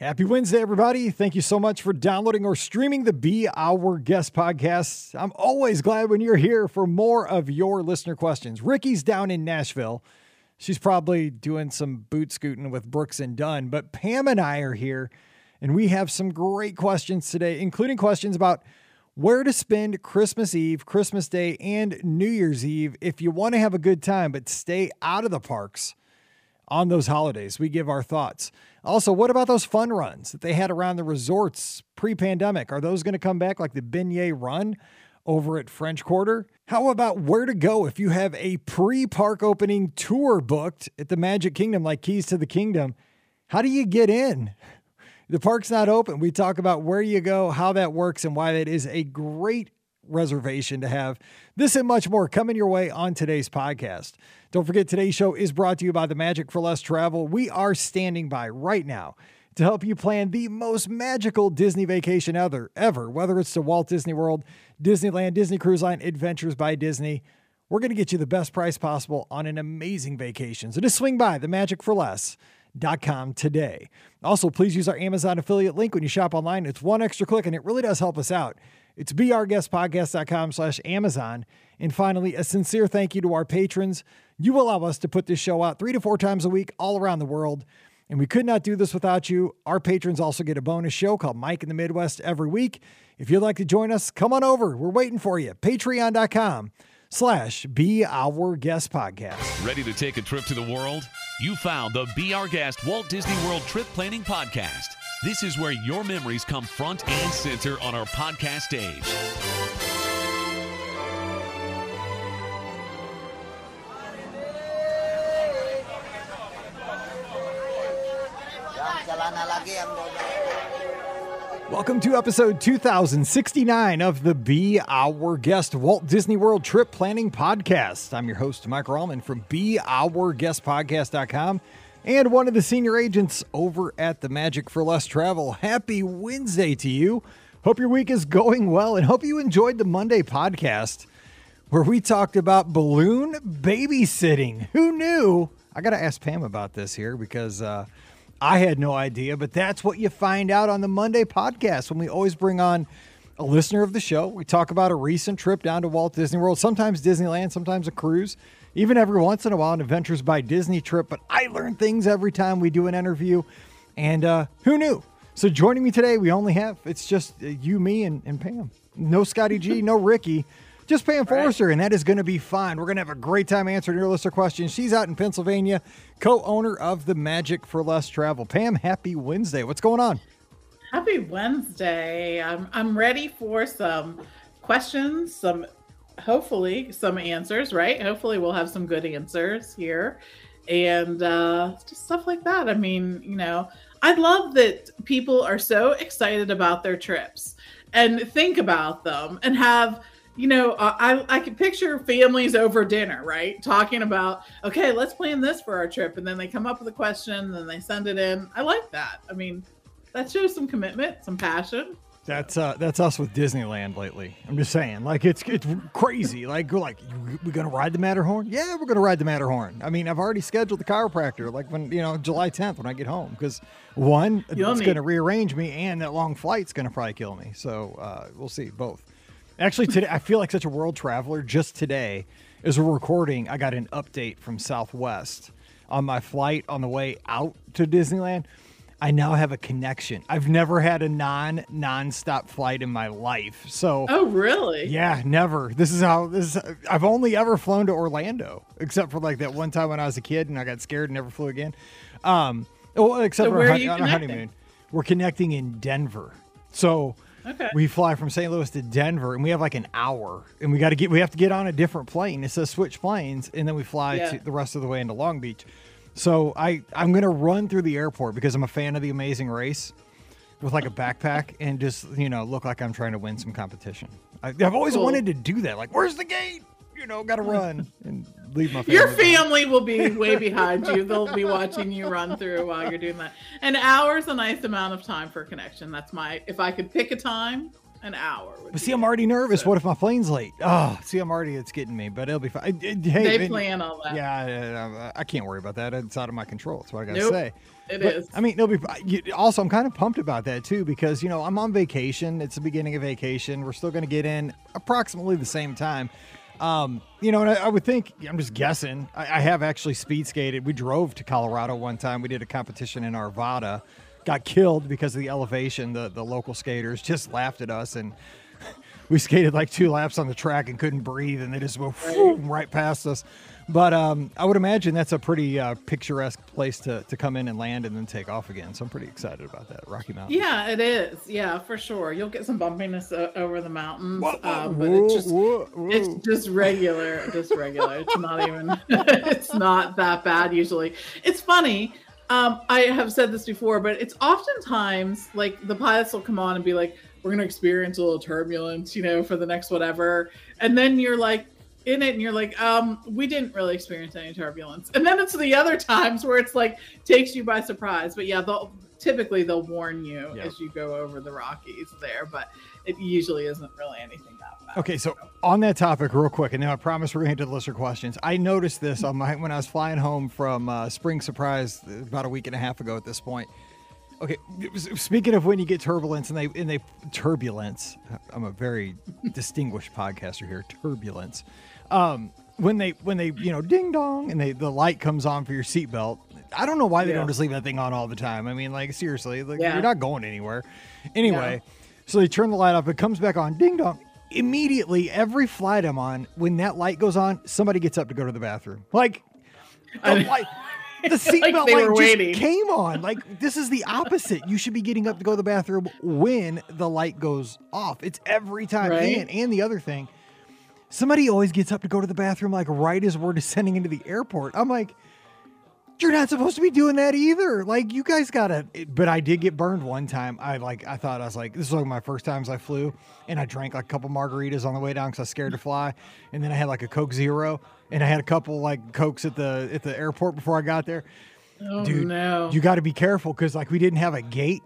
Happy Wednesday, everybody. Thank you so much for downloading or streaming the Be Our Guest podcast. I'm always glad when you're here for more of your listener questions. Ricky's down in Nashville. She's probably doing some boot scooting with Brooks and Dunn, but Pam and I are here, and we have some great questions today, including questions about where to spend Christmas Eve, Christmas Day, and New Year's Eve if you want to have a good time, but stay out of the parks on those holidays. We give our thoughts. Also, what about those fun runs that they had around the resorts pre pandemic? Are those going to come back like the beignet run over at French Quarter? How about where to go if you have a pre park opening tour booked at the Magic Kingdom, like Keys to the Kingdom? How do you get in? The park's not open. We talk about where you go, how that works, and why that is a great reservation to have. This and much more coming your way on today's podcast. Don't forget, today's show is brought to you by the Magic for Less Travel. We are standing by right now to help you plan the most magical Disney vacation ever, ever, whether it's to Walt Disney World, Disneyland, Disney Cruise Line, Adventures by Disney. We're going to get you the best price possible on an amazing vacation. So just swing by the Magic for Less com today. Also, please use our Amazon affiliate link when you shop online. It's one extra click and it really does help us out. It's beourguestpodcast.com slash Amazon. And finally, a sincere thank you to our patrons. You allow us to put this show out three to four times a week all around the world. And we could not do this without you. Our patrons also get a bonus show called Mike in the Midwest every week. If you'd like to join us, come on over. We're waiting for you. Patreon.com slash Be Our Guest Podcast. Ready to take a trip to the world? You found the Be Our Guest Walt Disney World Trip Planning Podcast. This is where your memories come front and center on our podcast stage. Welcome to episode 2069 of the Be Our Guest Walt Disney World Trip Planning Podcast. I'm your host, Mike Rallman from BeOurGuestPodcast.com and one of the senior agents over at the Magic for Less Travel. Happy Wednesday to you. Hope your week is going well and hope you enjoyed the Monday podcast where we talked about balloon babysitting. Who knew? I got to ask Pam about this here because, uh, I had no idea, but that's what you find out on the Monday podcast when we always bring on a listener of the show. We talk about a recent trip down to Walt Disney World, sometimes Disneyland, sometimes a cruise, even every once in a while an Adventures by Disney trip. But I learn things every time we do an interview, and uh, who knew? So joining me today, we only have it's just uh, you, me, and, and Pam. No Scotty G, no Ricky just Pam right. Forrester, and that is going to be fun. We're going to have a great time answering your listener questions. She's out in Pennsylvania, co-owner of the Magic for Less Travel. Pam, happy Wednesday. What's going on? Happy Wednesday. I'm I'm ready for some questions, some hopefully some answers, right? Hopefully we'll have some good answers here. And uh, just stuff like that. I mean, you know, I love that people are so excited about their trips and think about them and have you know, I I can picture families over dinner, right? Talking about, okay, let's plan this for our trip, and then they come up with a question, and then they send it in. I like that. I mean, that shows some commitment, some passion. That's uh, that's us with Disneyland lately. I'm just saying, like it's it's crazy. Like we're like, we're gonna ride the Matterhorn. Yeah, we're gonna ride the Matterhorn. I mean, I've already scheduled the chiropractor, like when you know July 10th when I get home, because one, You'll it's gonna rearrange me, and that long flight's gonna probably kill me. So uh, we'll see both. Actually, today I feel like such a world traveler. Just today, as we're recording, I got an update from Southwest on my flight on the way out to Disneyland. I now have a connection. I've never had a non non-stop flight in my life. So Oh, really? Yeah, never. This is how this is, I've only ever flown to Orlando except for like that one time when I was a kid and I got scared and never flew again. Um well, except so for on a honeymoon. We're connecting in Denver. So Okay. We fly from St. Louis to Denver, and we have like an hour, and we got to get we have to get on a different plane. It says switch planes, and then we fly yeah. to the rest of the way into Long Beach. So I I'm gonna run through the airport because I'm a fan of the Amazing Race, with like a backpack and just you know look like I'm trying to win some competition. I, have always cool. wanted to do that. Like, where's the gate? You know, got to hmm. run and leave my family. Your family will be way behind you. They'll be watching you run through while you're doing that. An hour's a nice amount of time for a connection. That's my if I could pick a time, An hour. But see, I'm already nervous. So. What if my plane's late? Oh, see, I'm already, it's getting me, but it'll be fine. Hey, they plan all that. Yeah, I can't worry about that. It's out of my control. That's what I got to nope. say. It but, is. I mean, it'll be. Also, I'm kind of pumped about that too because you know I'm on vacation. It's the beginning of vacation. We're still going to get in approximately the same time. Um, you know, and I, I, would think I'm just guessing. I, I, have actually speed skated. We drove to Colorado one time. We did a competition in Arvada. Got killed because of the elevation. The the local skaters just laughed at us and. We skated like two laps on the track and couldn't breathe, and they just went right past us. But um, I would imagine that's a pretty uh, picturesque place to, to come in and land and then take off again. So I'm pretty excited about that. Rocky Mountain. Yeah, it is. Yeah, for sure. You'll get some bumpiness uh, over the mountains, uh, but it's just it's just regular, just regular. it's not even. it's not that bad usually. It's funny. Um, I have said this before, but it's oftentimes like the pilots will come on and be like, "We're going to experience a little turbulence, you know, for the next whatever," and then you're like in it and you're like, um, we didn't really experience any turbulence. And then it's the other times where it's like takes you by surprise. But yeah, they'll typically they'll warn you as you go over the Rockies there, but it usually isn't really anything that bad. Okay, so on that topic, real quick, and now I promise we're going to get to the listener questions. I noticed this on my when I was flying home from uh, Spring Surprise about a week and a half ago at this point. Okay, speaking of when you get turbulence and they and they turbulence, I'm a very distinguished podcaster here. Turbulence um, when they when they you know ding dong and they the light comes on for your seatbelt. I don't know why they yeah. don't just leave that thing on all the time. I mean, like seriously, like yeah. you're not going anywhere. Anyway, so they turn the light off. It comes back on. Ding dong. Immediately, every flight I'm on, when that light goes on, somebody gets up to go to the bathroom. Like the light. The seatbelt like light just came on. Like this is the opposite. You should be getting up to go to the bathroom when the light goes off. It's every time. Right? And and the other thing, somebody always gets up to go to the bathroom like right as we're descending into the airport. I'm like, you're not supposed to be doing that either. Like you guys gotta. But I did get burned one time. I like. I thought I was like, this is like my first times I flew, and I drank like a couple margaritas on the way down because I was scared to fly, and then I had like a Coke Zero, and I had a couple like Cokes at the at the airport before I got there. Oh Dude, no! You got to be careful because like we didn't have a gate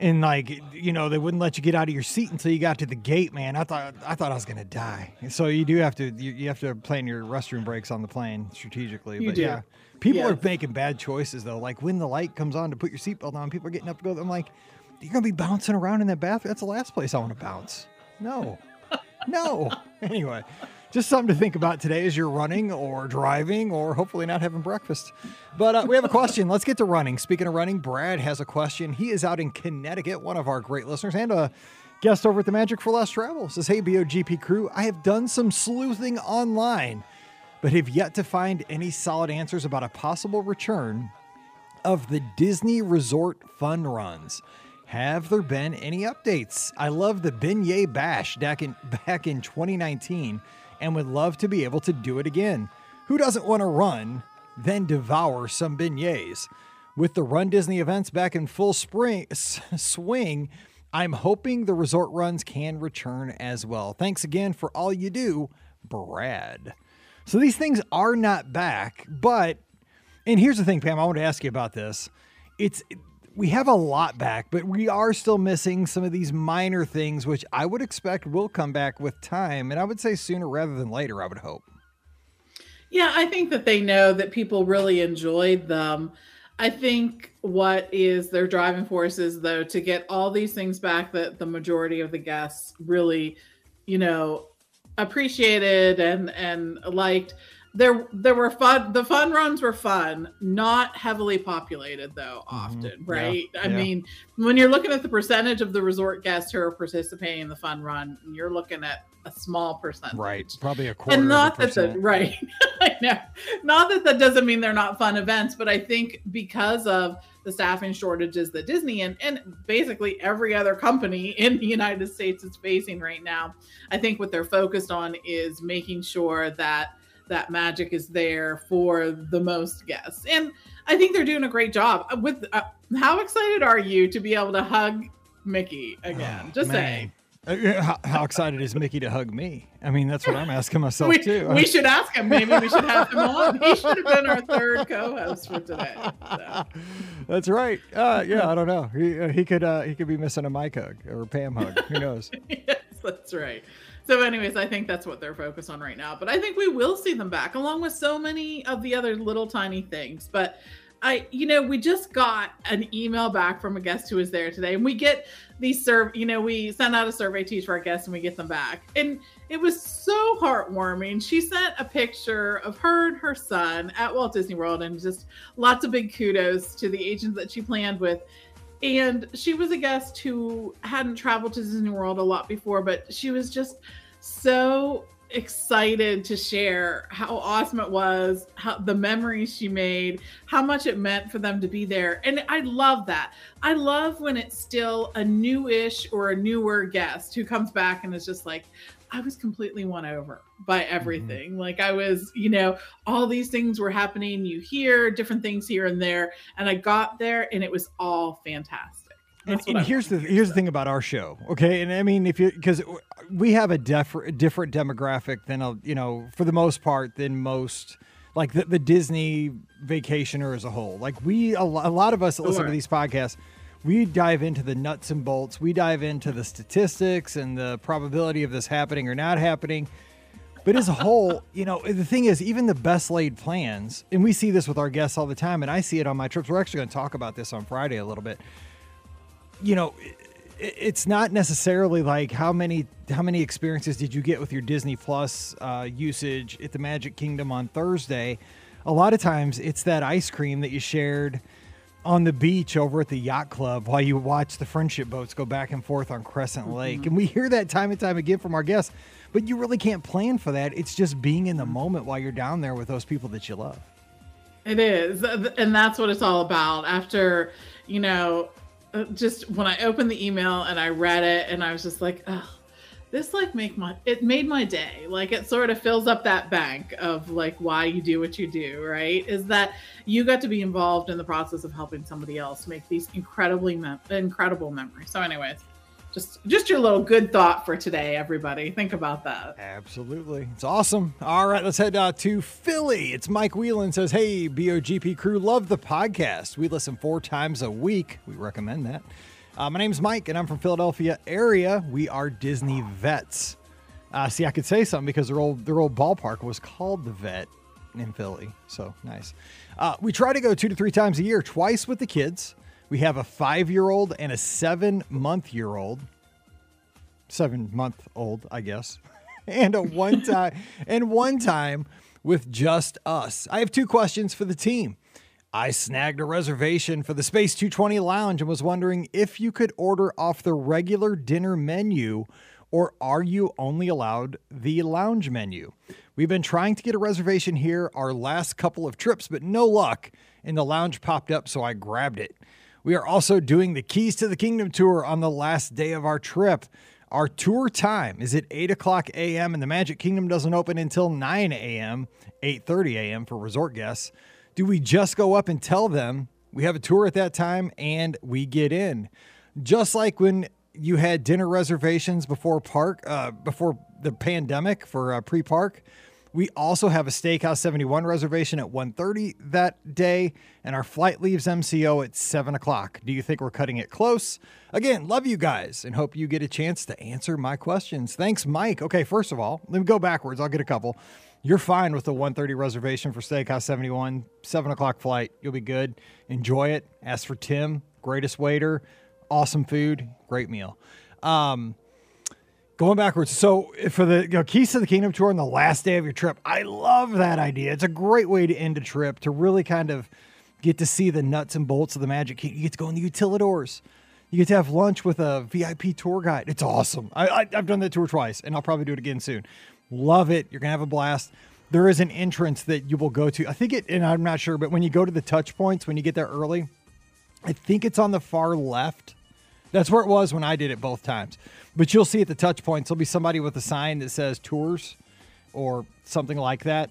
and like you know they wouldn't let you get out of your seat until you got to the gate man i thought i thought i was gonna die so you do have to you, you have to plan your restroom breaks on the plane strategically you but do. yeah people are making bad choices though like when the light comes on to put your seatbelt on people are getting up to go i'm like you're gonna be bouncing around in that bathroom that's the last place i want to bounce no no anyway just something to think about today as you're running or driving or hopefully not having breakfast. But uh, we have a question. Let's get to running. Speaking of running, Brad has a question. He is out in Connecticut, one of our great listeners, and a guest over at the Magic for Less Travel. Says, Hey, BOGP crew, I have done some sleuthing online, but have yet to find any solid answers about a possible return of the Disney Resort Fun Runs. Have there been any updates? I love the Beignet Bash back in, back in 2019 and would love to be able to do it again. Who doesn't want to run, then devour some beignets? With the Run Disney events back in full spring, swing, I'm hoping the resort runs can return as well. Thanks again for all you do, Brad. So these things are not back, but and here's the thing, Pam, I want to ask you about this. It's we have a lot back, but we are still missing some of these minor things, which I would expect will come back with time. And I would say sooner rather than later, I would hope. Yeah, I think that they know that people really enjoyed them. I think what is their driving force is, though, to get all these things back that the majority of the guests really, you know, appreciated and and liked there there were fun the fun runs were fun not heavily populated though mm-hmm. often mm-hmm. right yeah. i yeah. mean when you're looking at the percentage of the resort guests who are participating in the fun run you're looking at a small percentage right probably a quarter and not that the right i know not that that doesn't mean they're not fun events but i think because of the staffing shortages that disney and, and basically every other company in the united states is facing right now i think what they're focused on is making sure that that magic is there for the most guests. And I think they're doing a great job. With uh, how excited are you to be able to hug Mickey again? Oh, Just man. saying. Uh, How, how excited is Mickey to hug me? I mean, that's what I'm asking myself We, too. we should ask him. Maybe we should have him on. He should have been our third co-host for today. So. That's right. Uh, yeah, I don't know. He uh, he could uh, he could be missing a mic hug or a Pam hug. Who knows? yes, that's right. So, anyways, I think that's what they're focused on right now. But I think we will see them back, along with so many of the other little tiny things. But I, you know, we just got an email back from a guest who was there today, and we get these serve. You know, we send out a survey to each of our guests, and we get them back, and it was so heartwarming. She sent a picture of her and her son at Walt Disney World, and just lots of big kudos to the agents that she planned with and she was a guest who hadn't traveled to Disney World a lot before, but she was just so excited to share how awesome it was, how the memories she made, how much it meant for them to be there. And I love that. I love when it's still a newish or a newer guest who comes back and is just like, I was completely won over by mm-hmm. everything. Like I was, you know, all these things were happening. You hear different things here and there, and I got there, and it was all fantastic. And, and here's the want to hear, here's the thing about our show, okay? And I mean, if you because we have a def- different demographic than a you know for the most part than most like the, the Disney vacationer as a whole. Like we a, a lot of us that listen to these podcasts, we dive into the nuts and bolts. We dive into the statistics and the probability of this happening or not happening. But as a whole, you know, the thing is, even the best laid plans, and we see this with our guests all the time, and I see it on my trips. We're actually going to talk about this on Friday a little bit you know it's not necessarily like how many how many experiences did you get with your disney plus uh, usage at the magic kingdom on thursday? A lot of times it's that ice cream that you shared on the beach over at the yacht club while you watch the friendship boats go back and forth on crescent lake. And we hear that time and time again from our guests but you really can't plan for that. It's just being in the moment while you're down there with those people that you love. It is. And that's what it's all about. After, you know, Uh, just when I opened the email and I read it and I was just like, oh, this like make my it made my day. Like it sort of fills up that bank of like why you do what you do, right? Is that you got to be involved in the process of helping somebody else make these incredibly incredible memories. So anyways, just just your little good thought for today everybody. Think about that. Absolutely. It's awesome. All right, let's head uh, to Philly. It's Mike Whelan says, Hey, BOGP crew, love the podcast. We listen four times a week. We recommend that. Uh, my name's Mike, and I'm from Philadelphia area. We are Disney vets. Uh, see, I could say something because their old their old ballpark was called the Vet in Philly. So nice. Uh, we try to go two to three times a year, twice with the kids. We have a five year old and a seven month year old seven month old, I guess, and a one time and one time with just us. I have two questions for the team. I snagged a reservation for the Space 220 Lounge and was wondering if you could order off the regular dinner menu or are you only allowed the lounge menu? We've been trying to get a reservation here our last couple of trips, but no luck, and the lounge popped up, so I grabbed it. We are also doing the Keys to the Kingdom tour on the last day of our trip. Our tour time is at 8 o'clock a.m. and the Magic Kingdom doesn't open until 9 a.m., 8.30 a.m. for resort guests. Do we just go up and tell them we have a tour at that time and we get in? Just like when you had dinner reservations before park, uh, before the pandemic for uh, pre-park, we also have a Steakhouse 71 reservation at 1.30 that day, and our flight leaves MCO at 7 o'clock. Do you think we're cutting it close? Again, love you guys and hope you get a chance to answer my questions. Thanks, Mike. Okay, first of all, let me go backwards. I'll get a couple. You're fine with the 1.30 reservation for Steakhouse 71, 7 o'clock flight. You'll be good. Enjoy it. Ask for Tim, greatest waiter, awesome food, great meal. Um, Going backwards. So for the you know, Keys to the Kingdom tour on the last day of your trip, I love that idea. It's a great way to end a trip to really kind of get to see the nuts and bolts of the Magic. You get to go in the utilidors. You get to have lunch with a VIP tour guide. It's awesome. I, I've done that tour twice, and I'll probably do it again soon. Love it. You're gonna have a blast. There is an entrance that you will go to. I think it, and I'm not sure, but when you go to the touch points, when you get there early, I think it's on the far left. That's where it was when I did it both times. But you'll see at the touch points, there'll be somebody with a sign that says tours or something like that.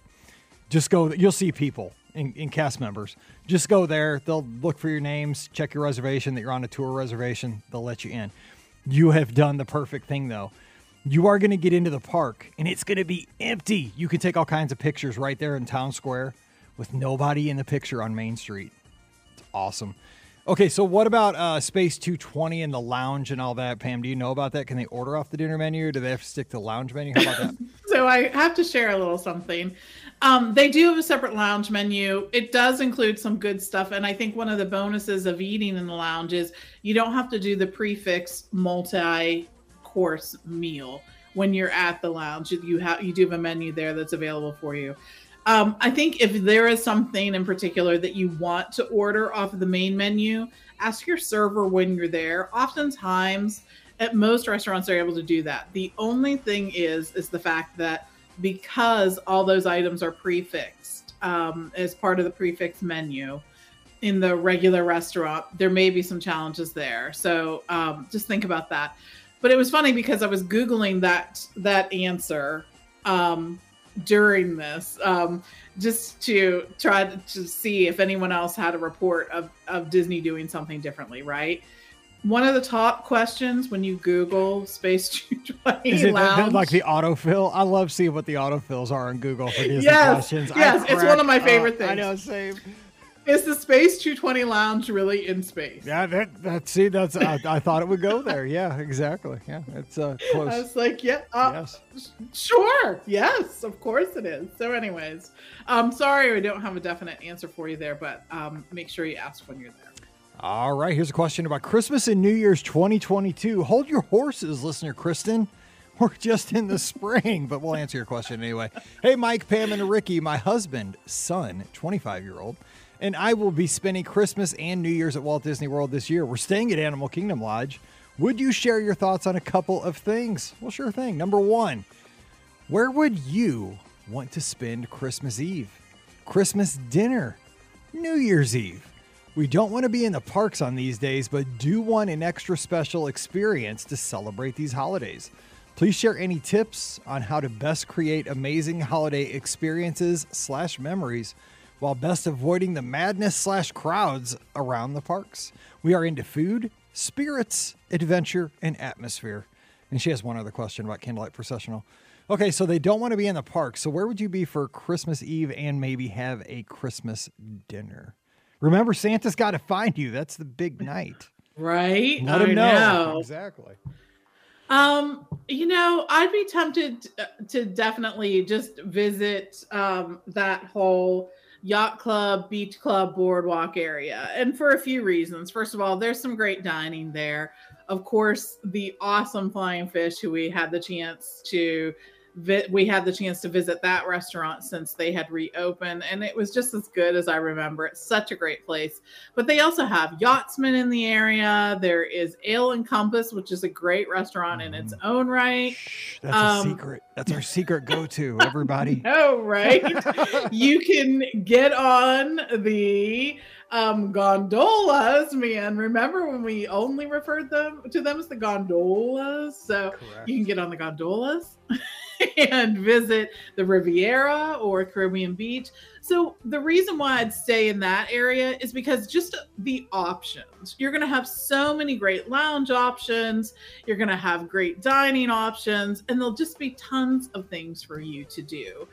Just go, you'll see people in, in cast members. Just go there. They'll look for your names, check your reservation that you're on a tour reservation. They'll let you in. You have done the perfect thing, though. You are going to get into the park and it's going to be empty. You can take all kinds of pictures right there in town square with nobody in the picture on Main Street. It's awesome. Okay, so what about uh, Space 220 and the lounge and all that, Pam? Do you know about that? Can they order off the dinner menu or do they have to stick to the lounge menu? How about that? so I have to share a little something. Um, they do have a separate lounge menu. It does include some good stuff. And I think one of the bonuses of eating in the lounge is you don't have to do the prix fixe multi course meal when you're at the lounge. You have you do have a menu there that's available for you. Um, I think if there is something in particular that you want to order off of the main menu, ask your server when you're there. Oftentimes, at most restaurants, they're able to do that. The only thing is, is the fact that because all those items are prefixed um, as part of the prix fixe menu in the regular restaurant, there may be some challenges there. So um, just think about that. But it was funny because I was googling that that answer. Um, during this um, just to try to see if anyone else had a report of, of Disney doing something differently, right? One of the top questions when you Google Space 220 Is it Lounge, the- like the autofill? I love seeing what the autofills are on Google for Disney Yes, questions. I yes, it's one of my favorite things. I know, same. Is the Space 220 Lounge really in space? Yeah, that that see, that's I, I thought it would go there. Yeah, exactly. Yeah, it's uh I was like, yeah, uh, yes. sure, yes, of course it is. So, anyways, um, sorry, I don't have a definite answer for you there, but um, make sure you ask when you're there. All right, here's a question about Christmas and New Year's 2022. Hold your horses, listener Kristen. We're just in the spring, but we'll answer your question anyway. Hey, Mike, Pam, and Ricky, my husband, son, 25 year old, and I will be spending Christmas and New Year's at Walt Disney World this year. We're staying at Animal Kingdom Lodge. Would you share your thoughts on a couple of things? Well, sure thing. Number one, where would you want to spend Christmas Eve? Christmas dinner? New Year's Eve? We don't want to be in the parks on these days, but do want an extra special experience to celebrate these holidays. Please share any tips on how to best create amazing holiday experiences slash memories while best avoiding the madness slash crowds around the parks. We are into food, spirits, adventure, and atmosphere. And she has one other question about Candlelight Processional. Okay, so they don't want to be in the park. So where would you be for Christmas Eve and maybe have a Christmas dinner? Remember, Santa's got to find you. That's the big night. Right? Let I him know. know. Exactly. Um, you know, I'd be tempted to definitely just visit um, that whole yacht club, beach club, boardwalk area, and for a few reasons. First of all, there's some great dining there. Of course, the awesome Flying Fish, who we had the chance to vi- we had the chance to visit that restaurant since they had reopened, and it was just as good as I remember. It's such a great place. But they also have Yachtsman in the area. There is Ale and Compass, which is a great restaurant in its own right. Shh, that's a Um, secret. That's our secret go-to. Everybody. Oh, right. you can get on the um, gondolas, man. Remember when we only referred them to them as the gondolas? So Correct. you can get on the gondolas and visit the Riviera or Caribbean Beach. So the reason why I'd stay in that area is because just the options. You're going to have so many great lounge options, you're going to have great dining options, and there'll just be tons of things for you to do.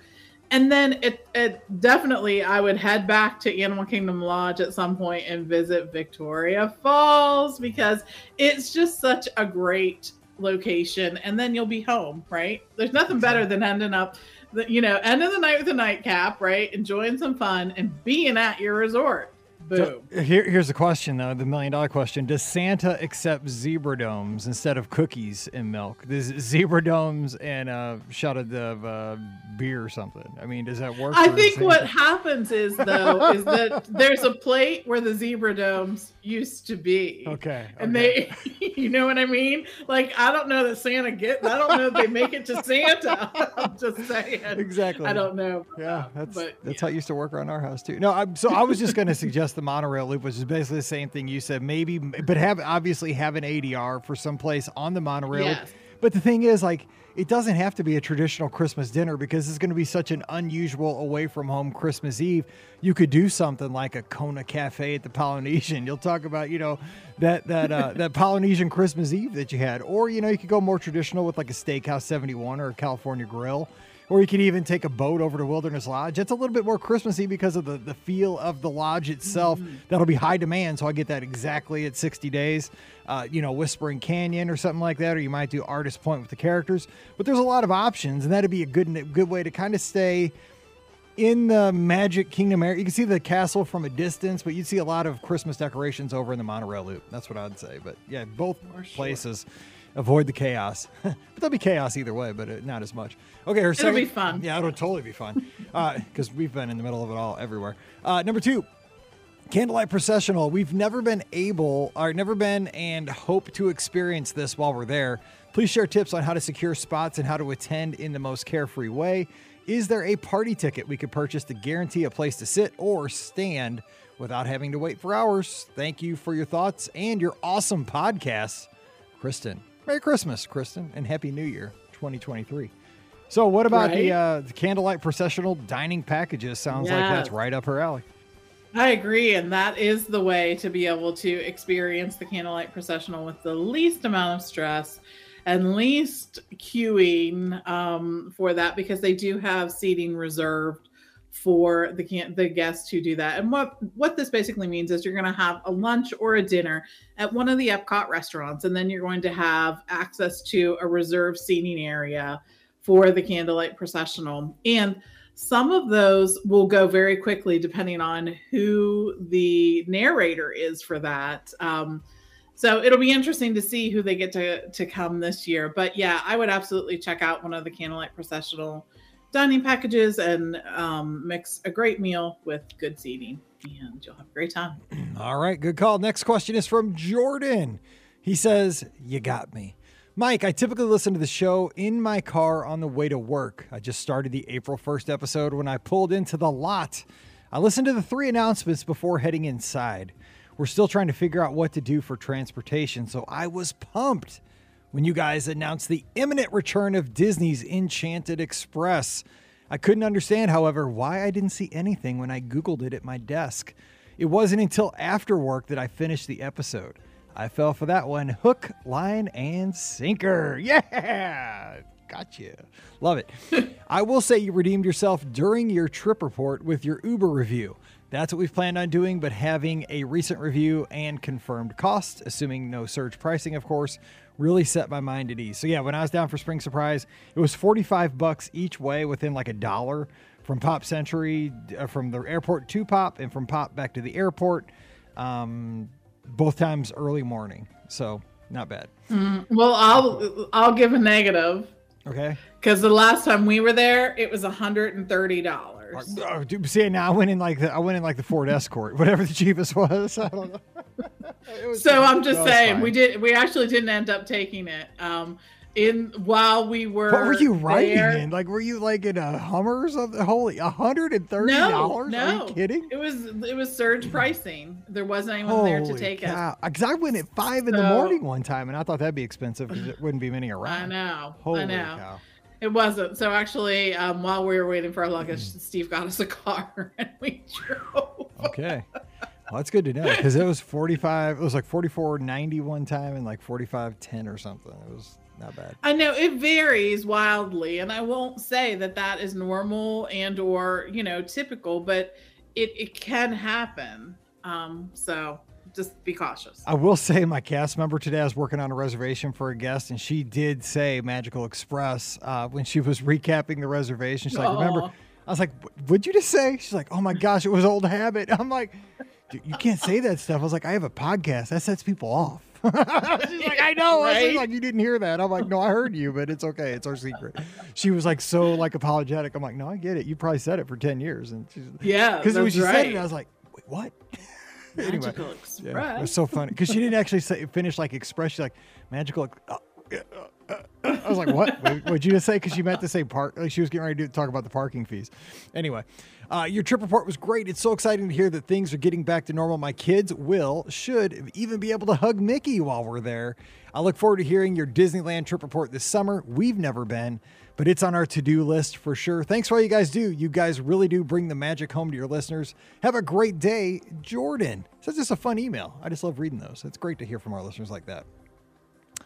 And then it, it definitely I would head back to Animal Kingdom Lodge at some point and visit Victoria Falls because it's just such a great location and then you'll be home, right? There's nothing better than ending up the, you know, end of the night with a nightcap, right? Enjoying some fun and being at your resort. Boom. Here, here's the question, though the million dollar question Does Santa accept zebra domes instead of cookies and milk? Does zebra domes and a shot of the uh, beer or something? I mean, does that work? I think what happens is though is that there's a plate where the zebra domes used to be. Okay. And okay. they, you know what I mean? Like, I don't know that Santa gets, I don't know if they make it to Santa. I'm just saying. Exactly. I don't know. Yeah, that's but that's how it used to work around our house too. No, I'm, so I was just going to suggest the monorail loop, which is basically the same thing you said. Maybe, but have obviously have an ADR for some place on the monorail. Yes. But the thing is, like, it doesn't have to be a traditional Christmas dinner because it's going to be such an unusual away from home Christmas Eve. You could do something like a Kona Cafe at the Polynesian. You'll talk about, you know, that that uh, that Polynesian Christmas Eve that you had, or you know, you could go more traditional with like a Steakhouse 71 or a California Grill or you could even take a boat over to Wilderness Lodge. It's a little bit more Christmassy because of the, the feel of the lodge itself. Mm-hmm. That'll be high demand, so I get that exactly at 60 days. Uh, you know, Whispering Canyon or something like that, or you might do Artist Point with the characters. But there's a lot of options, and that'd be a good good way to kind of stay in the Magic Kingdom area. You can see the castle from a distance, but you'd see a lot of Christmas decorations over in the monorail loop. That's what I'd say. But yeah, both places avoid the chaos. but there'll be chaos either way, but uh, not as much. Okay, her it'll be fun. Yeah, it'll totally be fun because uh, we've been in the middle of it all everywhere. Uh, number two, candlelight processional. We've never been able, or never been, and hope to experience this while we're there. Please share tips on how to secure spots and how to attend in the most carefree way. Is there a party ticket we could purchase to guarantee a place to sit or stand without having to wait for hours? Thank you for your thoughts and your awesome podcasts, Kristen. Merry Christmas, Kristen, and Happy New Year 2023. So, what about right? the, uh, the candlelight processional dining packages? Sounds yes. like that's right up her alley. I agree, and that is the way to be able to experience the candlelight processional with the least amount of stress and least queuing um, for that because they do have seating reserved for the the guests who do that. And what what this basically means is you're going to have a lunch or a dinner at one of the Epcot restaurants, and then you're going to have access to a reserved seating area for the candlelight processional. And some of those will go very quickly depending on who the narrator is for that. Um, so it'll be interesting to see who they get to to come this year. But yeah, I would absolutely check out one of the candlelight processional dining packages and um, mix a great meal with good seating, and you'll have a great time. All right, good call. Next question is from Jordan. He says, You got me. Mike, I typically listen to the show in my car on the way to work. I just started the April 1st episode when I pulled into the lot. I listened to the three announcements before heading inside. We're still trying to figure out what to do for transportation, so I was pumped when you guys announced the imminent return of Disney's Enchanted Express. I couldn't understand, however, why I didn't see anything when I Googled it at my desk. It wasn't until after work that I finished the episode. I fell for that one hook, line, and sinker. Yeah! Gotcha. Love it. I will say you redeemed yourself during your trip report with your Uber review. That's what we've planned on doing, but having a recent review and confirmed cost, assuming no surge pricing, of course, really set my mind at ease. So yeah, when I was down for Spring Surprise, it was 45 bucks each way within like a dollar from Pop Century, uh, from the airport to Pop, and from Pop back to the airport. Um, both times early morning, so not bad. Mm, well, I'll I'll give a negative. Okay. Because the last time we were there, it was hundred and thirty dollars. Oh, see, now I went in like the I went in like the Ford Escort, whatever the cheapest was. I don't know. So I'm just saying we did we actually didn't end up taking it. Um, in while we were what were you riding there, in? Like were you like in a hummer or something? Holy hundred and thirty dollars no, no are you kidding? It was it was surge pricing. There wasn't anyone holy there to take cow. it because i went at five so, in the morning one time and i thought that'd be expensive because it wouldn't be many around. i know holy i know. cow. It wasn't. So actually, um, while we were waiting for our luggage, Steve got us a car and we drove. Okay. Well, that's good to know because it was 45, it was like 44.90 one time and like 45.10 or something. It was not bad. I know it varies wildly, and I won't say that that is normal and or you know typical, but it it can happen. Um, so just be cautious. I will say my cast member today I was working on a reservation for a guest, and she did say Magical Express uh, when she was recapping the reservation. She's like, Aww. "Remember." I was like, "What'd you just say?" She's like, "Oh my gosh, it was old habit." I'm like, "You can't say that stuff." I was like, "I have a podcast that sets people off." She's like, I know. Right? I was like, you didn't hear that. I'm like, no, I heard you, but it's okay. It's our secret. She was like so like apologetic. I'm like, no, I get it. You probably said it for ten years, and she's yeah, because when she right. said it, I was like, wait, what? anyway, Magical Express. Yeah, it was so funny because she didn't actually say finish like express. She's like magical. Uh, uh, I was like, what? would you just say? Because she meant to say park. Like she was getting ready to talk about the parking fees. Anyway, uh, your trip report was great. It's so exciting to hear that things are getting back to normal. My kids will, should even be able to hug Mickey while we're there. I look forward to hearing your Disneyland trip report this summer. We've never been, but it's on our to do list for sure. Thanks for all you guys do. You guys really do bring the magic home to your listeners. Have a great day, Jordan. So that's just a fun email. I just love reading those. It's great to hear from our listeners like that.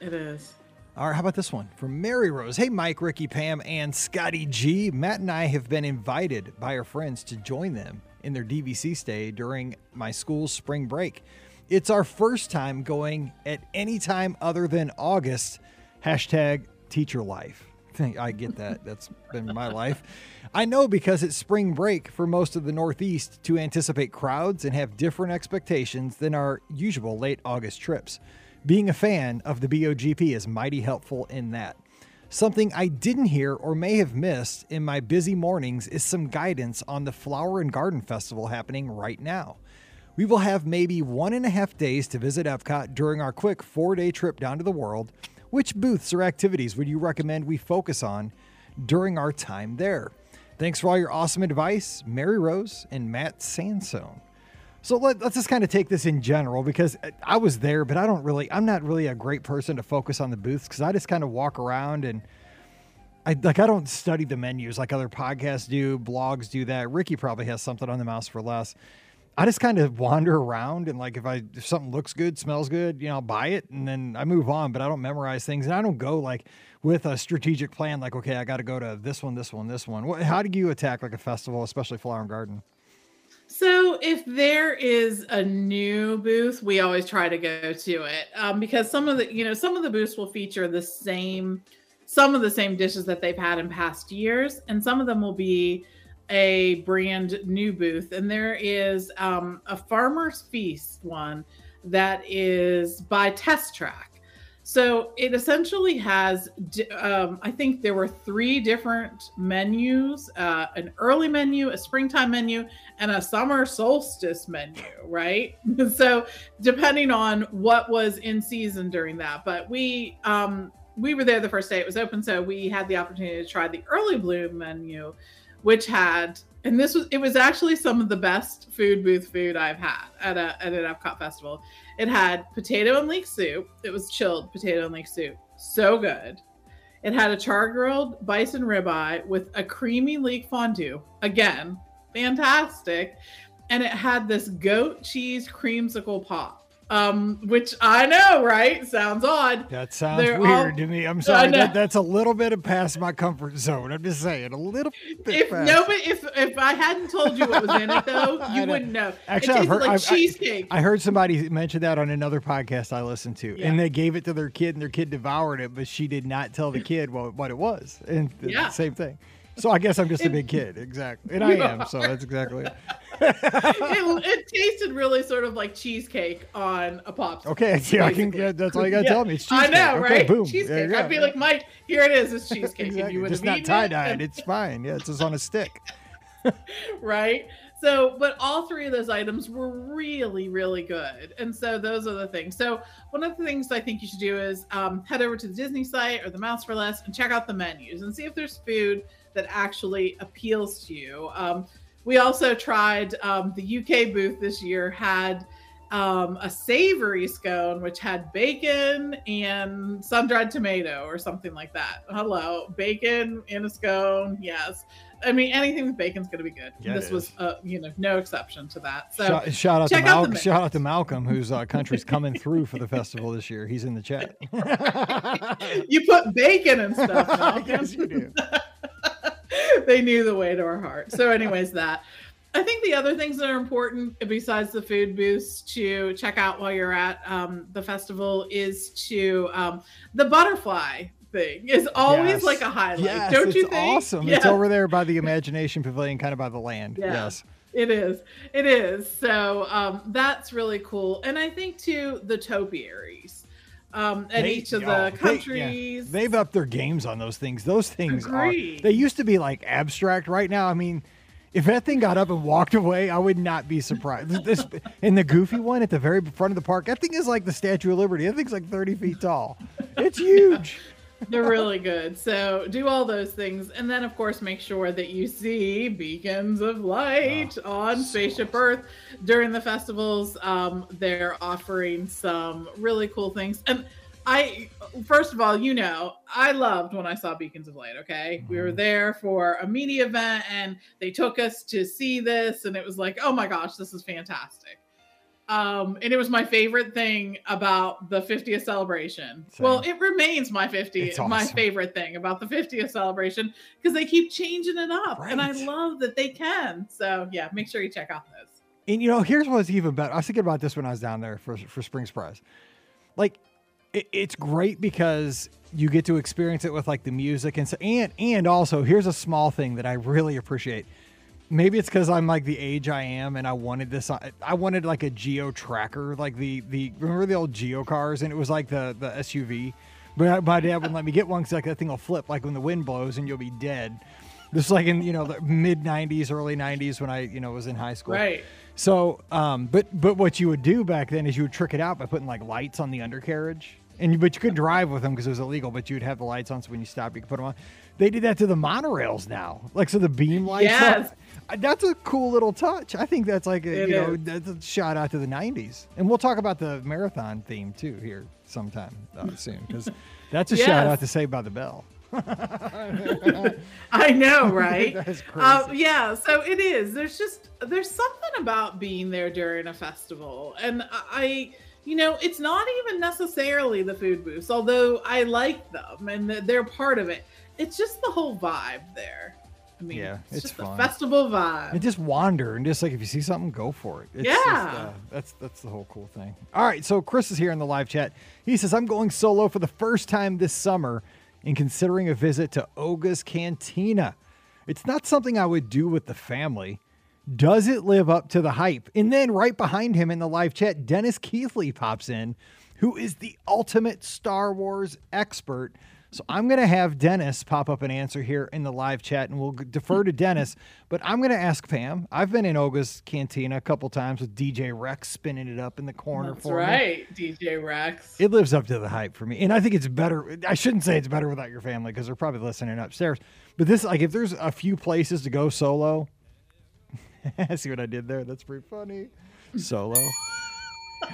It is. All right, how about this one from Mary Rose? Hey, Mike, Ricky, Pam, and Scotty G. Matt and I have been invited by our friends to join them in their DVC stay during my school's spring break. It's our first time going at any time other than August. Hashtag teacher life. I get that. That's been my life. I know because it's spring break for most of the Northeast to anticipate crowds and have different expectations than our usual late August trips. Being a fan of the BOGP is mighty helpful in that. Something I didn't hear or may have missed in my busy mornings is some guidance on the Flower and Garden Festival happening right now. We will have maybe one and a half days to visit Epcot during our quick four day trip down to the world. Which booths or activities would you recommend we focus on during our time there? Thanks for all your awesome advice, Mary Rose and Matt Sansone. So let, us just kind of take this in general because uh, I was there, but I don't really, I'm not really a great person to focus on the booths because I just kind of walk around and I like, I don't study the menus like other podcasts do, blogs do that. Ricky probably has something on the mouse for less. I just kind of wander around and like if I if something looks good, smells good, you know, I'll buy it and then I move on. But I don't memorize things and I don't go like with a strategic plan. Like okay, I got to go to this one, this one, this one. What, how do you attack like a festival, especially Flower and Garden? So if there is a new booth, we always try to go to it um, because some of the you know some of the booths will feature the same some of the same dishes that they've had in past years, and some of them will be a brand new booth. And there is um, a Farmer's Feast one that is by Test Track. So it essentially has, um, I think there were three different menus uh, an early menu, a springtime menu, and a summer solstice menu, right? so depending on what was in season during that. But we, um, we were there the first day it was open, so we had the opportunity to try the early bloom menu, which had and this was it was actually some of the best food booth food I've had at a at an Epcot festival. It had potato and leek soup. It was chilled potato and leek soup. So good. It had a char grilled bison ribeye with a creamy leek fondue. Again, fantastic. And it had this goat cheese creamsicle pop um, which I know, right? Sounds odd. That sounds They're weird all, to me. I'm sorry. That, that's a little bit of past my comfort zone. I'm just saying, a little bit. If past. no, but if if I hadn't told you what was in it, though, you wouldn't know. Actually, I've heard like I've, cheesecake. I, I, heard somebody mention that on another podcast I listened to, yeah. and they gave it to their kid, and their kid devoured it, but she did not tell the kid what, what it was, and yeah. the same thing. So I guess I'm just a big kid, exactly, and I am. So that's exactly it. it. it. tasted really sort of like cheesecake on a popsicle. Okay, yeah, I can. Yeah, that's all you gotta yeah. tell me. It's cheesecake. I know, okay, right? Boom. Cheesecake. I'd be like, Mike, here it is. It's cheesecake. exactly. you just not tie dyed. It. It's fine. Yeah, it's just on a stick. right. So, but all three of those items were really, really good. And so those are the things. So one of the things I think you should do is um, head over to the Disney site or the Mouse for Less and check out the menus and see if there's food that actually appeals to you. Um, we also tried um, the UK booth this year had um, a savory scone which had bacon and sun dried tomato or something like that. Hello, bacon in a scone. Yes. I mean, anything with bacon's going to be good. Yeah, this was, uh, you know, no exception to that. So shout, shout out to Mal- shout out to Malcolm, whose uh, country's coming through for the festival this year. He's in the chat. you put bacon and stuff. Malcolm. yes, you do. they knew the way to our heart. So, anyways, that. I think the other things that are important besides the food booths to check out while you're at um, the festival is to um, the butterfly thing is always yes. like a highlight. Yes, don't you think? Awesome. Yes. It's over there by the Imagination Pavilion, kind of by the land. Yeah. Yes. It is. It is. So um, that's really cool. And I think too the topiaries um, at they, each of the oh, countries. They, have upped their games on those things. Those things Agreed. are. They used to be like abstract. Right now, I mean, if that thing got up and walked away, I would not be surprised. this in the goofy one at the very front of the park, that thing is like the Statue of Liberty. That thing's like thirty feet tall. It's huge. They're really good. So do all those things. And then, of course, make sure that you see beacons of light oh, on Spaceship. Earth during the festivals. Um, they're offering some really cool things. And I, first of all, you know, I loved when I saw Beacons of Light. Okay. Mm-hmm. We were mm-hmm. there for a media event and they took us to see this. And it was like, oh my gosh, this is fantastic. Um, and it was my favorite thing about the 50th celebration. Same. Well, it remains my 50th, awesome. my favorite thing about the 50th celebration because they keep changing it up, right. and I love that they can. So yeah, make sure you check out this. And you know, here's what's even better. I was thinking about this when I was down there for for Spring Surprise. Like, it, it's great because you get to experience it with like the music and so, and and also here's a small thing that I really appreciate maybe it's because I'm like the age I am, and I wanted this. I wanted like a Geo tracker, like the the remember the old Geo cars, and it was like the the SUV. But my dad wouldn't let me get one because like that thing will flip like when the wind blows and you'll be dead. This like in you know the mid '90s, early '90s when I you know was in high school. Right. So, um, but but what you would do back then is you would trick it out by putting like lights on the undercarriage, and you, but you could drive with them because it was illegal. But you'd have the lights on, so when you stop, you could put them on. They did that to the monorails now, like so the beam lights. Yes. Uh, that's a cool little touch. I think that's like a, you know that's a shout out to the '90s, and we'll talk about the marathon theme too here sometime uh, soon because that's a yes. shout out to Saved by the Bell. I know, right? Uh, yeah, so it is. There's just there's something about being there during a festival, and I, you know, it's not even necessarily the food booths, although I like them and they're part of it. It's just the whole vibe there. I mean, yeah, it's, it's just fun. a festival vibe. And just wander and just like if you see something, go for it. It's yeah, just, uh, that's that's the whole cool thing. All right, so Chris is here in the live chat. He says I'm going solo for the first time this summer and considering a visit to Oga's Cantina. It's not something I would do with the family. Does it live up to the hype? And then right behind him in the live chat, Dennis Keithley pops in, who is the ultimate Star Wars expert. So I'm going to have Dennis pop up an answer here in the live chat and we'll defer to Dennis. But I'm going to ask Pam. I've been in Oga's Cantina a couple times with DJ Rex spinning it up in the corner That's for right, me. DJ Rex. It lives up to the hype for me. And I think it's better. I shouldn't say it's better without your family because they're probably listening upstairs. But this, like, if there's a few places to go solo, see what I did there? That's pretty funny. Solo.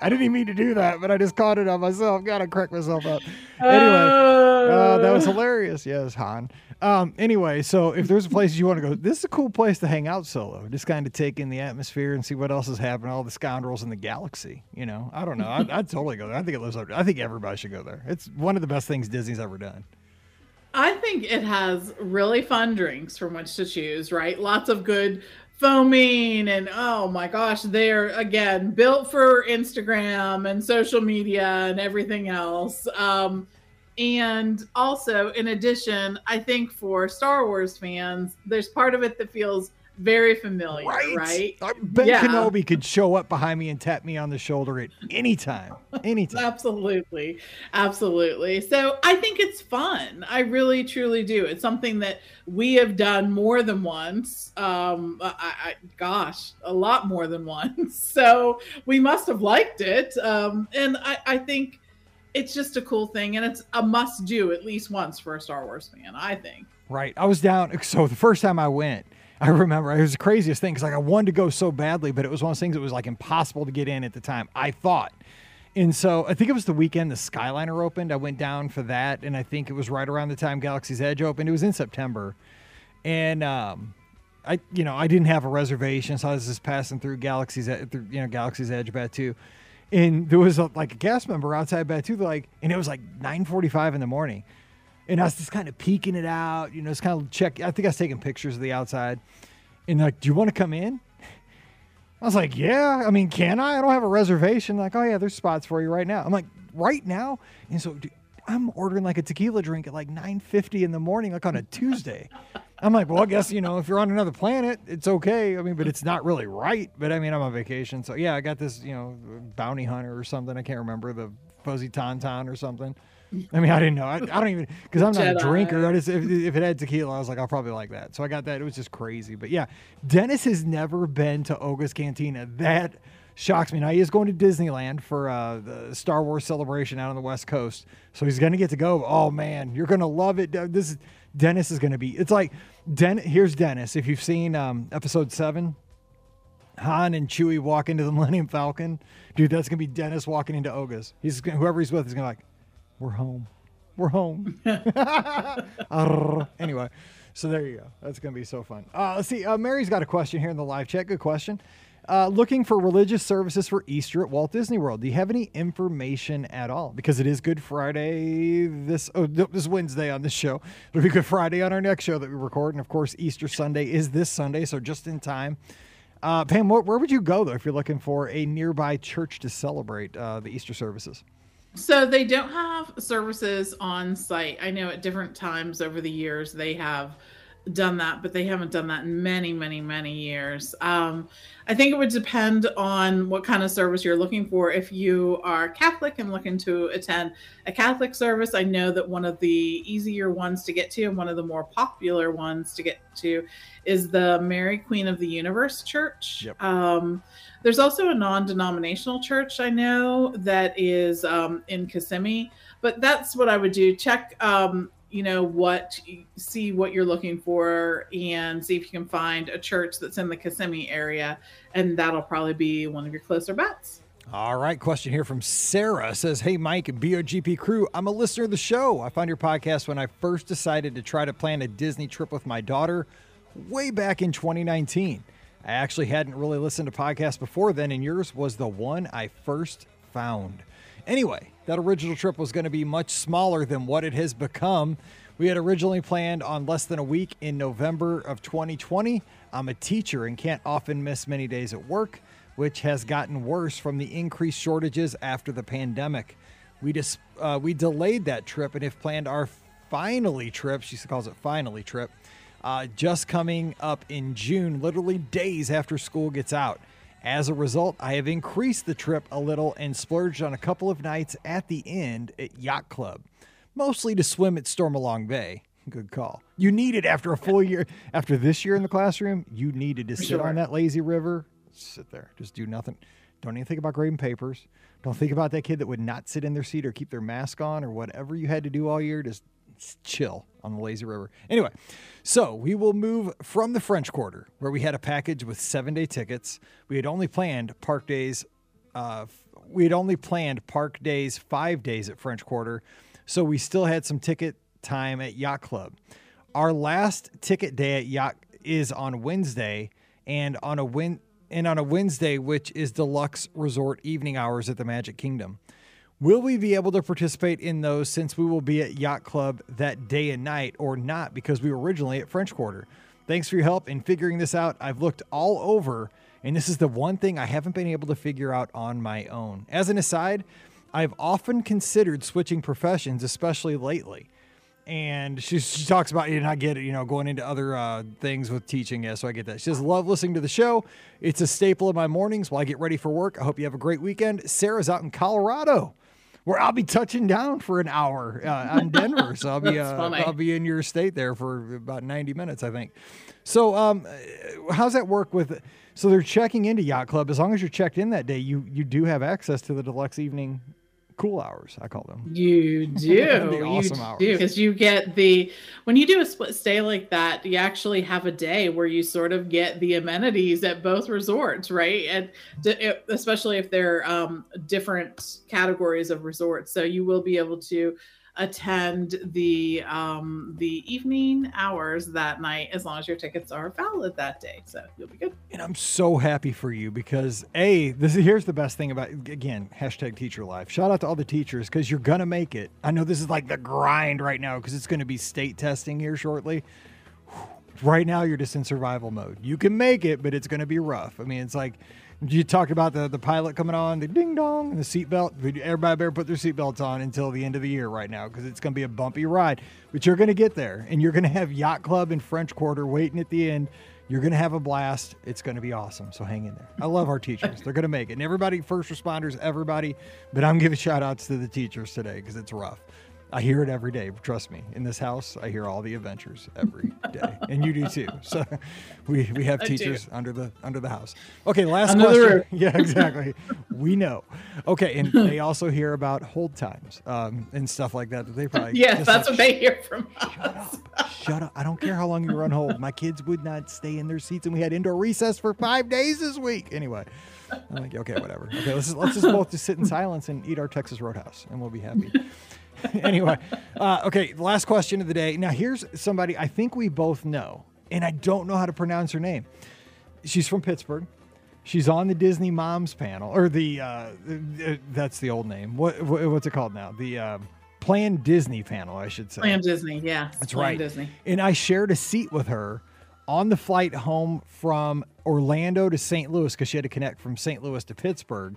I didn't even mean to do that, but I just caught it on myself. Gotta crack myself up. Anyway, uh, that was hilarious. Yes, Han. Um, anyway, so if there's a place you want to go, this is a cool place to hang out solo. Just kind of take in the atmosphere and see what else is happening. All the scoundrels in the galaxy. You know, I don't know. I'd, I'd totally go there. I think it lives up. I think everybody should go there. It's one of the best things Disney's ever done. I think it has really fun drinks from which to choose, right? Lots of good foaming and oh my gosh they're again built for instagram and social media and everything else um and also in addition i think for star wars fans there's part of it that feels very familiar, right? right? Ben yeah. Kenobi could show up behind me and tap me on the shoulder at any time. Anytime. absolutely. Absolutely. So I think it's fun. I really truly do. It's something that we have done more than once. Um I, I gosh, a lot more than once. So we must have liked it. Um and I, I think it's just a cool thing and it's a must do at least once for a Star Wars fan, I think. Right. I was down so the first time I went I remember it was the craziest thing because like I wanted to go so badly, but it was one of those things that was like impossible to get in at the time. I thought. And so I think it was the weekend the Skyliner opened. I went down for that, and I think it was right around the time Galaxy's Edge opened. It was in September, and um, I, you know, I didn't have a reservation, so I was just passing through Galaxy's, through, you know, Galaxy's Edge Batuu, and there was a, like a cast member outside Batuu, like, and it was like 9:45 in the morning, and I was just kind of peeking it out, you know, just kind of check. I think I was taking pictures of the outside, and like, do you want to come in? I was like, yeah. I mean, can I? I don't have a reservation. Like, oh yeah, there's spots for you right now. I'm like, right now, and so dude, I'm ordering like a tequila drink at like 9:50 in the morning, like on a Tuesday. I'm like, well, I guess you know, if you're on another planet, it's okay. I mean, but it's not really right. But I mean, I'm on vacation, so yeah, I got this, you know, bounty hunter or something. I can't remember the fuzzy tauntaun or something. I mean, I didn't know. I, I don't even because I'm not Jedi. a drinker. I just if, if, it had tequila, I was like, I'll probably like that. So I got that. It was just crazy. But yeah, Dennis has never been to Oga's Cantina. That shocks me. Now he is going to Disneyland for uh, the Star Wars celebration out on the West Coast, so he's going to get to go. Oh man, you're going to love it. This is Dennis is going to be. It's like Den. Here's Dennis. If you've seen um, Episode Seven, Han and Chewie walk into the Millennium Falcon, dude, that's going to be Dennis walking into Oga's. He's whoever he's with is going to be like, we're home, we're home. anyway. So there you go. That's going to be so fun. Uh, let's see. Uh, Mary's got a question here in the live chat. Good question. Uh, looking for religious services for Easter at Walt Disney World. Do you have any information at all? Because it is Good Friday this oh, this Wednesday on this show. It'll be Good Friday on our next show that we record, and of course Easter Sunday is this Sunday, so just in time. Uh, Pam, where, where would you go though if you're looking for a nearby church to celebrate uh, the Easter services? So they don't have services on site. I know at different times over the years they have done that, but they haven't done that in many, many, many years. Um, I think it would depend on what kind of service you're looking for. If you are Catholic and looking to attend a Catholic service, I know that one of the easier ones to get to and one of the more popular ones to get to is the Mary Queen of the Universe Church. Yep. Um, there's also a non denominational church I know that is um, in Kissimmee, but that's what I would do. Check um, you know what see what you're looking for and see if you can find a church that's in the Kissimmee area and that'll probably be one of your closer bets. All right, question here from Sarah says, "Hey Mike BOGP crew, I'm a listener of the show. I found your podcast when I first decided to try to plan a Disney trip with my daughter way back in 2019. I actually hadn't really listened to podcasts before then and yours was the one I first found." Anyway, that original trip was going to be much smaller than what it has become. We had originally planned on less than a week in November of 2020. I'm a teacher and can't often miss many days at work, which has gotten worse from the increased shortages after the pandemic. We just uh, we delayed that trip and have planned our finally trip. She calls it finally trip, uh, just coming up in June, literally days after school gets out. As a result, I have increased the trip a little and splurged on a couple of nights at the end at Yacht Club, mostly to swim at Stormalong Bay. Good call. You needed after a full year, after this year in the classroom, you needed to sit sure. on that lazy river, sit there, just do nothing. Don't even think about grading papers. Don't think about that kid that would not sit in their seat or keep their mask on or whatever you had to do all year. Just chill on the lazy river. Anyway, so we will move from the French Quarter, where we had a package with seven day tickets. We had only planned park days. Uh, we had only planned park days five days at French Quarter, so we still had some ticket time at Yacht Club. Our last ticket day at Yacht is on Wednesday, and on a win and on a Wednesday, which is deluxe resort evening hours at the Magic Kingdom. Will we be able to participate in those since we will be at Yacht Club that day and night or not because we were originally at French Quarter? Thanks for your help in figuring this out. I've looked all over, and this is the one thing I haven't been able to figure out on my own. As an aside, I've often considered switching professions, especially lately. And she, she talks about, you I get it, you know, going into other uh, things with teaching. Yeah, so I get that. She says, Love listening to the show. It's a staple of my mornings while I get ready for work. I hope you have a great weekend. Sarah's out in Colorado where I'll be touching down for an hour uh, on Denver. So I'll be uh, I'll be in your state there for about 90 minutes, I think. So um, how's that work with? So they're checking into Yacht Club. As long as you're checked in that day, you you do have access to the deluxe evening cool hours i call them. You do. Awesome you hours. do because you get the when you do a split stay like that you actually have a day where you sort of get the amenities at both resorts right? And especially if they're um, different categories of resorts. So you will be able to attend the um the evening hours that night as long as your tickets are valid that day. So you'll be good. And i'm so happy for you because a this is here's the best thing about again hashtag teacher life. Shout out to all the teachers because you're gonna make it. I know this is like the grind right now because it's gonna be state testing here shortly. Right now you're just in survival mode. You can make it but it's gonna be rough. I mean it's like you talked about the, the pilot coming on, the ding dong, and the seatbelt. Everybody better put their seatbelts on until the end of the year right now because it's going to be a bumpy ride. But you're going to get there, and you're going to have Yacht Club and French Quarter waiting at the end. You're going to have a blast. It's going to be awesome. So hang in there. I love our teachers. They're going to make it. And everybody, first responders, everybody. But I'm giving shout outs to the teachers today because it's rough. I hear it every day. Trust me. In this house, I hear all the adventures every day, and you do too. So we we have I do. teachers under the under the house. Okay, last Under the question. Yeah, exactly. we know. Okay, and they also hear about hold times um, and stuff like that. that They probably Yes, that's like, what they hear from Shut us. up. Shut up. I don't care how long you were on hold. My kids would not stay in their seats, and we had indoor recess for five days this week. Anyway, I'm like, okay, whatever. Okay, let's just, let's just both just sit in silence and eat our Texas Roadhouse, and we'll be happy. anyway, uh, okay, last question of the day. Now, here's somebody I think we both know, and I don't know how to pronounce her name. She's from Pittsburgh. She's on the Disney Moms panel, or the uh, uh, that's the old name. What, what what's it called now? The uh, Plan Disney panel, I should say. Plan Disney, yeah. That's Plan right. Disney. And I shared a seat with her on the flight home from Orlando to St. Louis because she had to connect from St. Louis to Pittsburgh.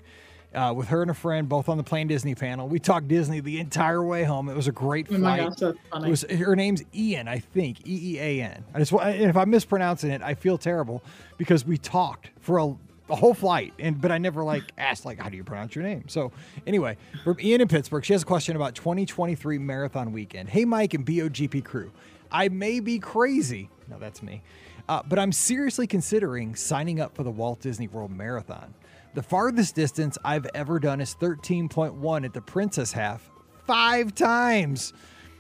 Uh, with her and a friend, both on the Plan Disney panel, we talked Disney the entire way home. It was a great Oh flight. gosh. It was her name's Ian, I think E E A N. I just and if I'm mispronouncing it, I feel terrible because we talked for a, a whole flight, and but I never like asked like how do you pronounce your name. So anyway, from Ian in Pittsburgh, she has a question about 2023 marathon weekend. Hey Mike and BOGP crew, I may be crazy. No, that's me. Uh, but I'm seriously considering signing up for the Walt Disney World Marathon. The farthest distance I've ever done is 13.1 at the Princess Half, five times.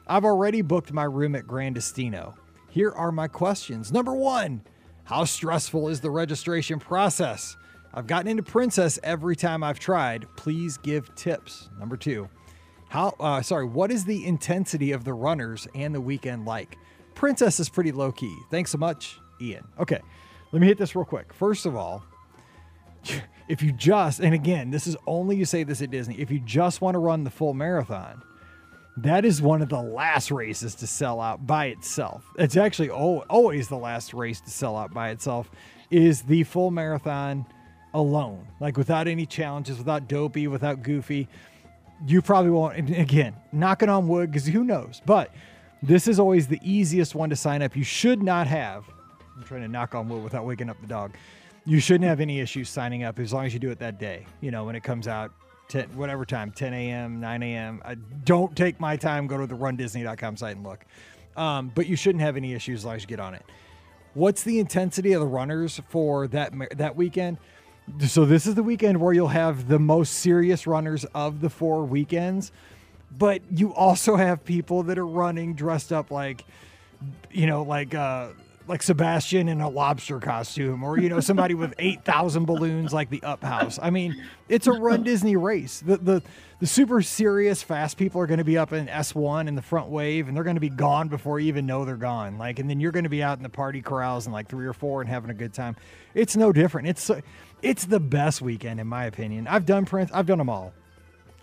I've already booked my room at Gran Destino. Here are my questions. Number one, how stressful is the registration process? I've gotten into Princess every time I've tried. Please give tips. Number two, how, uh, sorry, what is the intensity of the runners and the weekend like? Princess is pretty low key. Thanks so much, Ian. Okay, let me hit this real quick. First of all, if you just, and again, this is only you say this at Disney, if you just want to run the full marathon, that is one of the last races to sell out by itself. It's actually al- always the last race to sell out by itself is the full marathon alone. Like without any challenges, without dopey, without goofy. You probably won't again, knocking on wood cuz who knows. But this is always the easiest one to sign up. You should not have I'm trying to knock on wood without waking up the dog. You shouldn't have any issues signing up as long as you do it that day. You know, when it comes out 10, whatever time, 10 a.m., 9 a.m. I don't take my time, go to the rundisney.com site and look. Um, but you shouldn't have any issues as long as you get on it. What's the intensity of the runners for that that weekend? So this is the weekend where you'll have the most serious runners of the four weekends, but you also have people that are running dressed up like, you know, like uh, like Sebastian in a lobster costume, or you know, somebody with eight thousand balloons like the Up House. I mean, it's a Run Disney race. The the the super serious fast people are going to be up in S one in the front wave, and they're going to be gone before you even know they're gone. Like, and then you're going to be out in the party corrals in like three or four and having a good time. It's no different. It's it's the best weekend in my opinion. I've done Prince. I've done them all.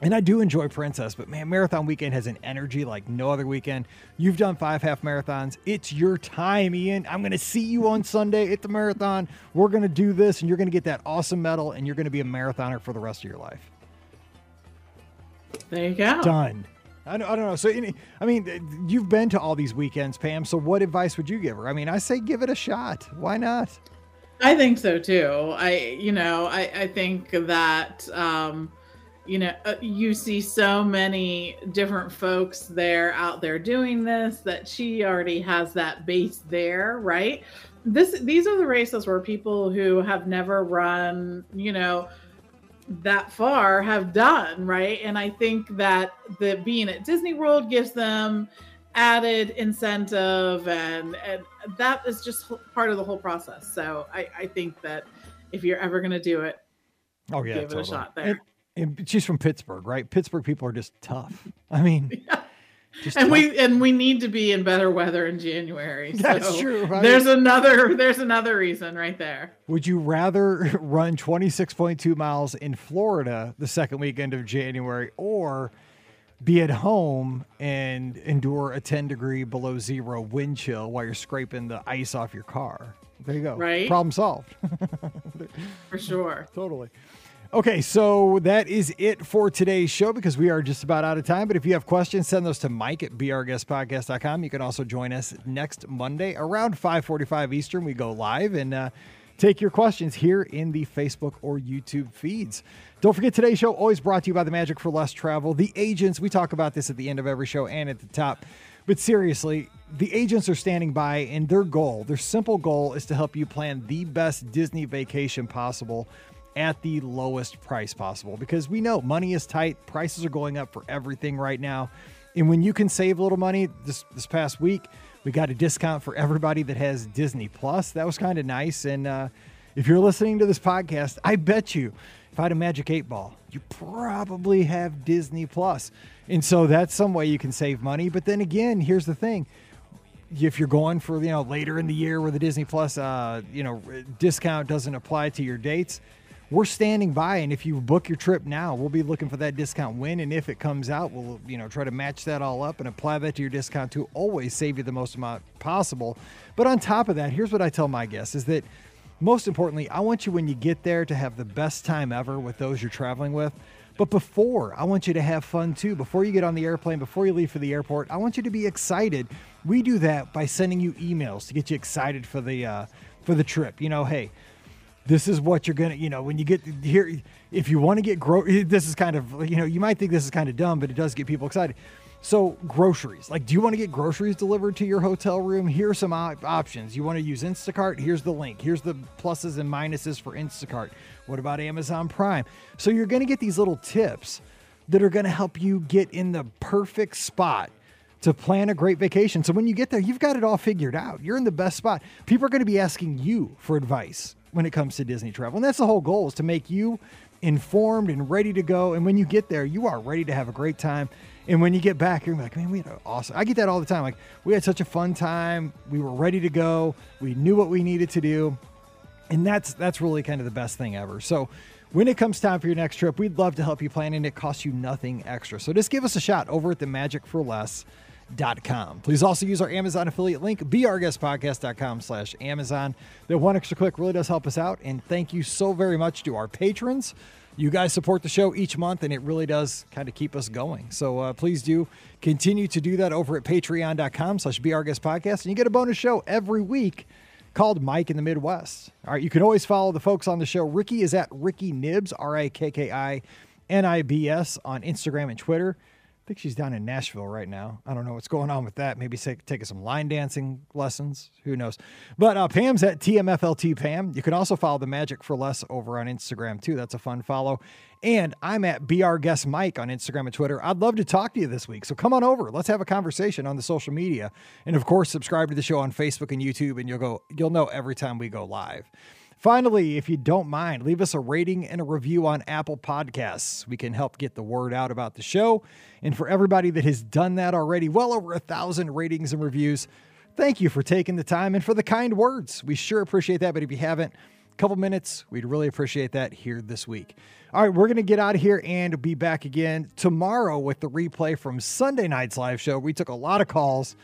And I do enjoy Princess, but man, Marathon Weekend has an energy like no other weekend. You've done five half marathons. It's your time, Ian. I'm going to see you on Sunday at the marathon. We're going to do this, and you're going to get that awesome medal, and you're going to be a marathoner for the rest of your life. There you go. Done. I don't, I don't know. So, any, I mean, you've been to all these weekends, Pam. So, what advice would you give her? I mean, I say give it a shot. Why not? I think so too. I, you know, I, I think that, um, you know, uh, you see so many different folks there out there doing this that she already has that base there, right? This, these are the races where people who have never run, you know, that far have done, right? And I think that the being at Disney World gives them added incentive and and that is just part of the whole process so i i think that if you're ever going to do it Oh, yeah. Give it a shot there. And, she's from Pittsburgh, right? Pittsburgh people are just tough. I mean, just and tough. we and we need to be in better weather in january That's so true, right? there's another there's another reason right there Would you rather run 26.2 miles in Florida the second weekend of January or be at home and endure a 10 degree below zero wind chill while you're scraping the ice off your car? There you go. Right. Problem solved. for sure totally. Okay, so that is it for today's show because we are just about out of time. But if you have questions, send those to Mike at beourguestpodcast.com. You can also join us next Monday around 545 Eastern. We go live and uh, take your questions here in the Facebook or YouTube feeds. Don't forget today's show always brought to you by the Magic for Less Travel. The agents, we talk about this at the end of every show and at the top. But seriously, the agents are standing by and their goal, their simple goal is to help you plan the best Disney vacation possible at the lowest price possible because we know money is tight, prices are going up for everything right now. And when you can save a little money, this this past week we got a discount for everybody that has Disney Plus. That was kind of nice. And uh, if you're listening to this podcast, I bet you if I had a Magic Eight Ball, you probably have Disney Plus. And so that's some way you can save money. But then again, here's the thing: if you're going for you know later in the year where the Disney Plus uh, you know discount doesn't apply to your dates we're standing by and if you book your trip now we'll be looking for that discount when and if it comes out we'll you know try to match that all up and apply that to your discount to always save you the most amount possible. But on top of that here's what i tell my guests is that most importantly i want you when you get there to have the best time ever with those you're traveling with. But before i want you to have fun too. Before you get on the airplane before you leave for the airport i want you to be excited. We do that by sending you emails to get you excited for the uh, for the trip. You know hey this is what you're gonna you know when you get here if you want to get gro this is kind of you know you might think this is kind of dumb but it does get people excited. So groceries. Like do you want to get groceries delivered to your hotel room? Here's some op- options. You want to use instacart? Here's the link. Here's the pluses and minuses for instacart. What about amazon prime? So you're to get these little tips that are to help you get in the perfect spot to plan a great vacation. So when you get there you've got it all figured out. You're in the best spot. People are to be asking you for advice when it comes to Disney travel. And that's the whole goal is to make you informed and ready to go. And when you get there, you are ready to have a great time. And when you get back, you're like, man, we had an awesome. I get that all the time. Like, we had such a fun time. We were ready to go. We knew what we needed to do, and that's that's really kind of the best thing ever. So, when it comes time for your next trip, we'd love to help you plan, and it costs you nothing extra. So, just give us a shot over at the Magic for Less com. Please also use our Amazon affiliate link, beourguestpodcast.com slash Amazon. That one extra click really does help us out. And thank you so very much to our patrons. You guys support the show each month, and it really does kind of keep us going. So uh, please do continue to do that over at patreon.com slash beourguestpodcast. And you get a bonus show every week called Mike in the Midwest. All right, you can always follow the folks on the show. Rikki is at Rikki Nibs, R I K K I N I B S, on Instagram and Twitter. I think she's down in Nashville right now. I don't know what's going on with that. Maybe take, taking some line dancing lessons. Who knows? But uh, Pam's at TMFLT Pam. You can also follow the Magic for Less over on Instagram too. That's a fun follow. And I'm at Be Our Guest Mike on Instagram and Twitter. I'd love to talk to you this week. So come on over. Let's have a conversation on the social media. And of course, subscribe to the show on Facebook and YouTube, and you'll go. You'll know every time we go live. Finally, if you don't mind, leave us a rating and a review on Apple Podcasts. We can help get the word out about the show. And for everybody that has done that already, well over a thousand ratings and reviews, thank you for taking the time and for the kind words. We sure appreciate that. But if you haven't, a couple minutes, we'd really appreciate that here this week. All right, we're going to get out of here and be back again tomorrow with the replay from Sunday night's live show. We took a lot of calls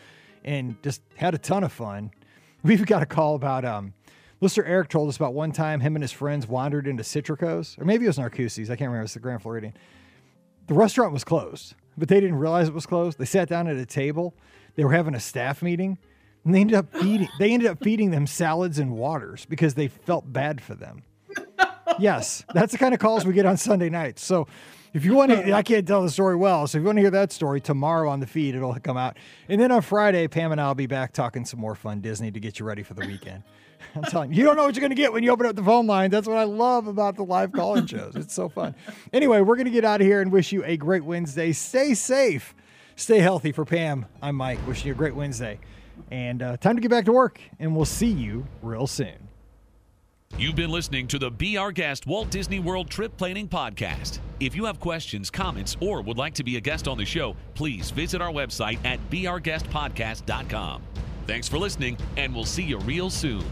and just had a ton of fun. We've got a call about um, Listener Eric told us about one time him and his friends wandered into Citrico's, or maybe it was Narcoossee's. I can't remember. It's the Grand Floridian. The restaurant was closed, but they didn't realize it was closed. They sat down at a table. They were having a staff meeting, and they ended up feeding. they ended up feeding them salads and waters because they felt bad for them. yes, that's the kind of calls we get on Sunday nights. So if you want to, I can't tell the story well. So if you want to hear that story tomorrow on the feed, it'll come out. And then on Friday, Pam and I will be back talking some more fun Disney to get you ready for the weekend. I'm telling you, you don't know what you're going to get when you open up the phone line. That's what I love about the live calling shows. It's so fun. Anyway, we're going to get out of here and wish you a great Wednesday. Stay safe, stay healthy. For Pam, I'm Mike. Wishing you a great Wednesday. And uh, time to get back to work, and we'll see you real soon. You've been listening to the Be Our Guest Walt Disney World Trip Planning Podcast. If you have questions, comments, or would like to be a guest on the show, please visit our website at beourguestpodcast.com. Thanks for listening, and we'll see you real soon.